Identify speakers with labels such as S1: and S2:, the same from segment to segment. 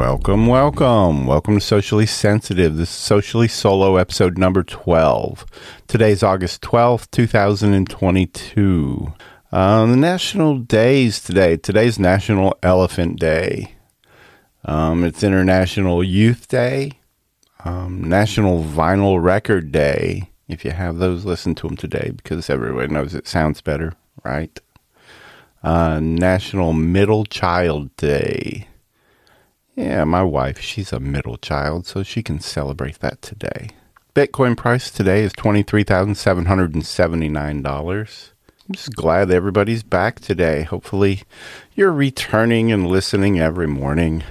S1: Welcome, welcome. Welcome to Socially Sensitive. This is Socially Solo episode number 12. Today's August 12th, 2022. Uh, the national days today. Today's National Elephant Day. Um, it's International Youth Day, um, National Vinyl Record Day. If you have those, listen to them today because everybody knows it sounds better, right? Uh, National Middle Child Day. Yeah, my wife, she's a middle child, so she can celebrate that today. Bitcoin price today is $23,779. I'm just glad everybody's back today. Hopefully, you're returning and listening every morning.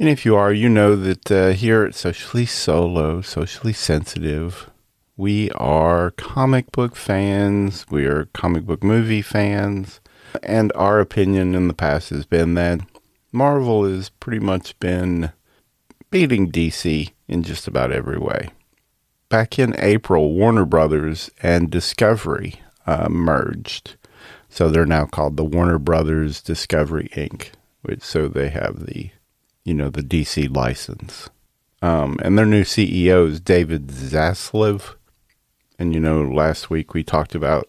S1: And if you are, you know that uh, here at Socially Solo, Socially Sensitive, we are comic book fans, we are comic book movie fans, and our opinion in the past has been that Marvel has pretty much been beating DC in just about every way. Back in April, Warner Brothers and Discovery uh, merged. So they're now called the Warner Brothers Discovery Inc., which so they have the, you know, the DC license. Um, and their new CEO is David Zaslav. And, you know, last week we talked about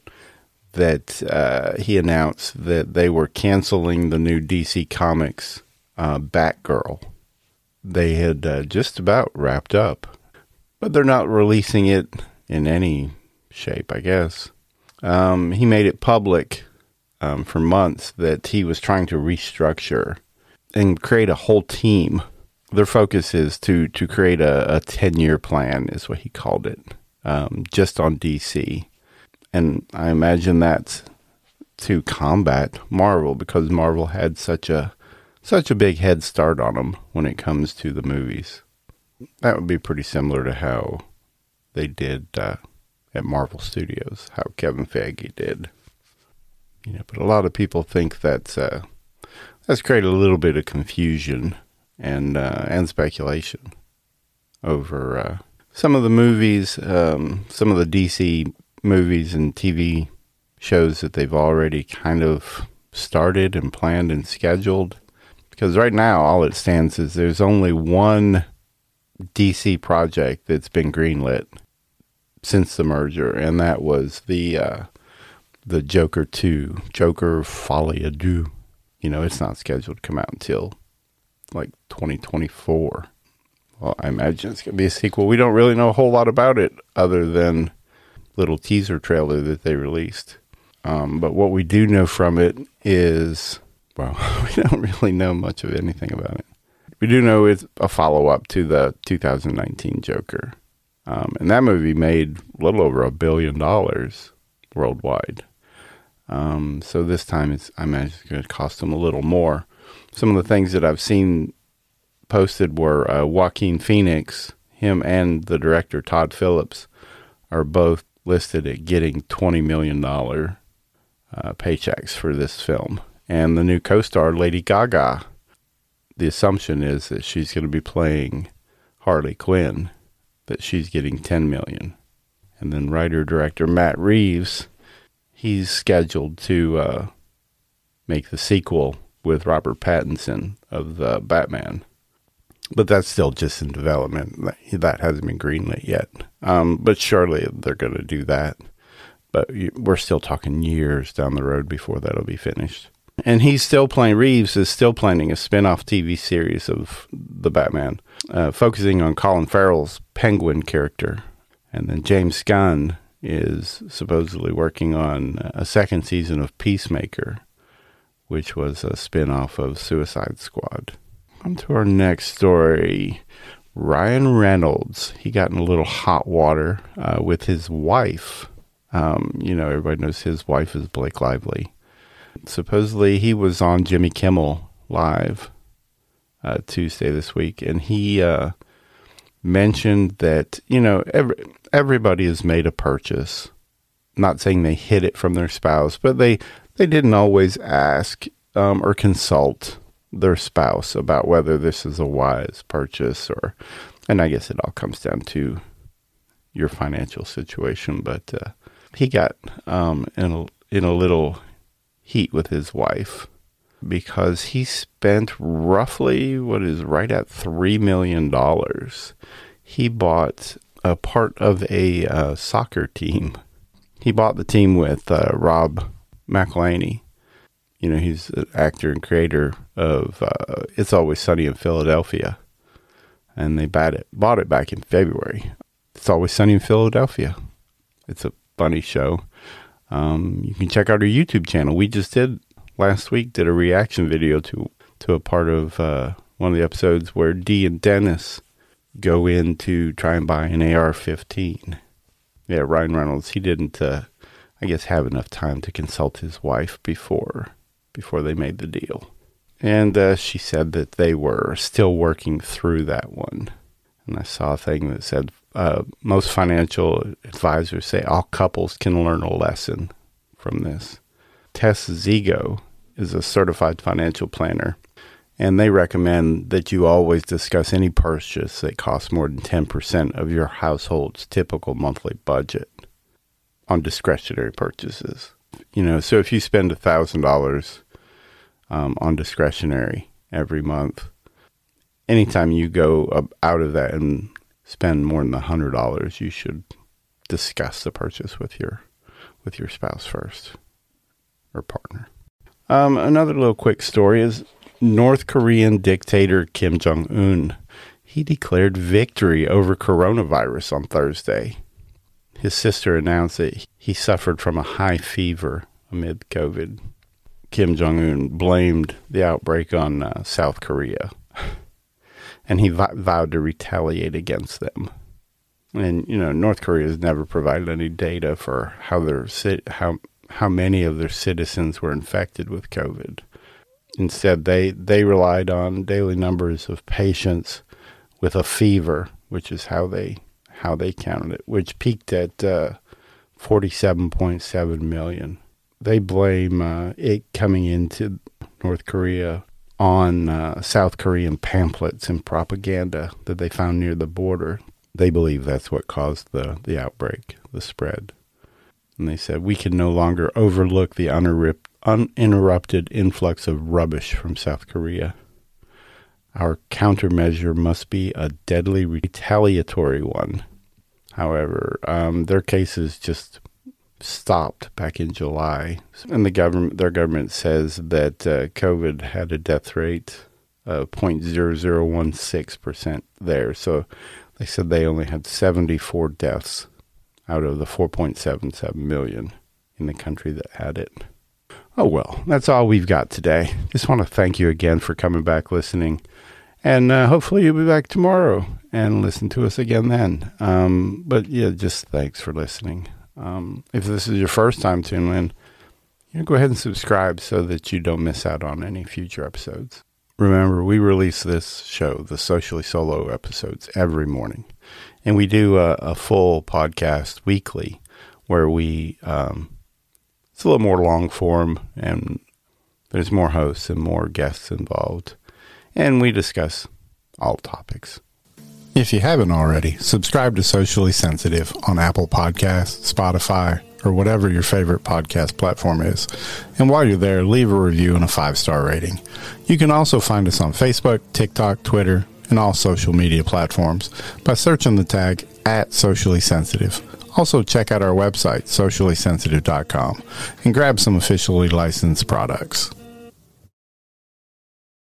S1: that uh, he announced that they were canceling the new DC Comics uh, Batgirl. They had uh, just about wrapped up, but they're not releasing it in any shape, I guess. Um, he made it public um, for months that he was trying to restructure and create a whole team. Their focus is to to create a, ten year plan, is what he called it, um, just on DC and I imagine that's to combat Marvel because Marvel had such a such a big head start on them when it comes to the movies. That would be pretty similar to how they did uh, at Marvel Studios, how Kevin Feige did. You know, but a lot of people think that's uh, that's created a little bit of confusion and uh, and speculation over uh, some of the movies, um, some of the DC movies and TV shows that they've already kind of started and planned and scheduled. Because right now, all it stands is there's only one DC project that's been greenlit since the merger, and that was the uh, the Joker two, Joker à Deux. You know, it's not scheduled to come out until like 2024. Well, I imagine it's going to be a sequel. We don't really know a whole lot about it other than little teaser trailer that they released. Um, but what we do know from it is, well, we don't really know much of anything about it. We do know it's a follow up to the 2019 Joker. Um, and that movie made a little over a billion dollars worldwide. Um, so this time it's, I imagine it's going to cost them a little more. Some of the things that I've seen posted were uh, Joaquin Phoenix, him and the director Todd Phillips are both listed at getting $20 million uh, paychecks for this film. And the new co star, Lady Gaga, the assumption is that she's going to be playing Harley Quinn, that she's getting 10 million. And then writer director Matt Reeves, he's scheduled to uh, make the sequel with Robert Pattinson of the Batman but that's still just in development. That hasn't been greenlit yet. Um, but surely they're going to do that. But we're still talking years down the road before that'll be finished. And he's still playing, Reeves is still planning a spin off TV series of the Batman, uh, focusing on Colin Farrell's Penguin character. And then James Gunn is supposedly working on a second season of Peacemaker, which was a spin off of Suicide Squad. On to our next story. Ryan Reynolds, he got in a little hot water uh, with his wife. Um, you know, everybody knows his wife is Blake Lively. Supposedly, he was on Jimmy Kimmel Live uh, Tuesday this week, and he uh, mentioned that, you know, every, everybody has made a purchase. Not saying they hid it from their spouse, but they, they didn't always ask um, or consult their spouse about whether this is a wise purchase or and I guess it all comes down to your financial situation but uh, he got um, in a in a little heat with his wife because he spent roughly what is right at $3 million. He bought a part of a uh, soccer team. He bought the team with uh, Rob McElhenney. You know, he's an actor and creator of uh, It's Always Sunny in Philadelphia. And they bought it, bought it back in February. It's Always Sunny in Philadelphia. It's a funny show. Um, you can check out our YouTube channel. We just did last week did a reaction video to to a part of uh, one of the episodes where Dee and Dennis go in to try and buy an AR-15. Yeah, Ryan Reynolds. He didn't, uh, I guess, have enough time to consult his wife before before they made the deal. And uh, she said that they were still working through that one. And I saw a thing that said uh, most financial advisors say all couples can learn a lesson from this. Tess Zigo is a certified financial planner, and they recommend that you always discuss any purchase that costs more than 10% of your household's typical monthly budget on discretionary purchases. You know, so if you spend $1,000 um, on discretionary every month, anytime you go out of that and spend more than a $100, you should discuss the purchase with your with your spouse first or partner. Um, another little quick story is North Korean dictator Kim Jong Un. He declared victory over coronavirus on Thursday. His sister announced that he suffered from a high fever amid COVID. Kim Jong Un blamed the outbreak on uh, South Korea, and he v- vowed to retaliate against them. And you know, North Korea has never provided any data for how their how how many of their citizens were infected with COVID. Instead, they, they relied on daily numbers of patients with a fever, which is how they how they counted it, which peaked at uh, 47.7 million. They blame uh, it coming into North Korea on uh, South Korean pamphlets and propaganda that they found near the border. They believe that's what caused the, the outbreak, the spread. And they said, we can no longer overlook the uninterrupted influx of rubbish from South Korea. Our countermeasure must be a deadly retaliatory one. However, um, their cases just stopped back in July, and the government, their government says that uh, COVID had a death rate of 0.0016 percent there. So they said they only had 74 deaths out of the 4.77 million in the country that had it. Oh well, that's all we've got today. Just want to thank you again for coming back listening. And uh, hopefully you'll be back tomorrow and listen to us again then. Um, but yeah, just thanks for listening. Um, if this is your first time tuning in, you know, go ahead and subscribe so that you don't miss out on any future episodes. Remember, we release this show, the Socially Solo episodes, every morning. And we do a, a full podcast weekly where we, um, it's a little more long form and there's more hosts and more guests involved. And we discuss all topics. If you haven't already, subscribe to Socially Sensitive on Apple Podcasts, Spotify, or whatever your favorite podcast platform is. And while you're there, leave a review and a five star rating. You can also find us on Facebook, TikTok, Twitter, and all social media platforms by searching the tag at socially sensitive. Also, check out our website, sociallysensitive.com, and grab some officially licensed products.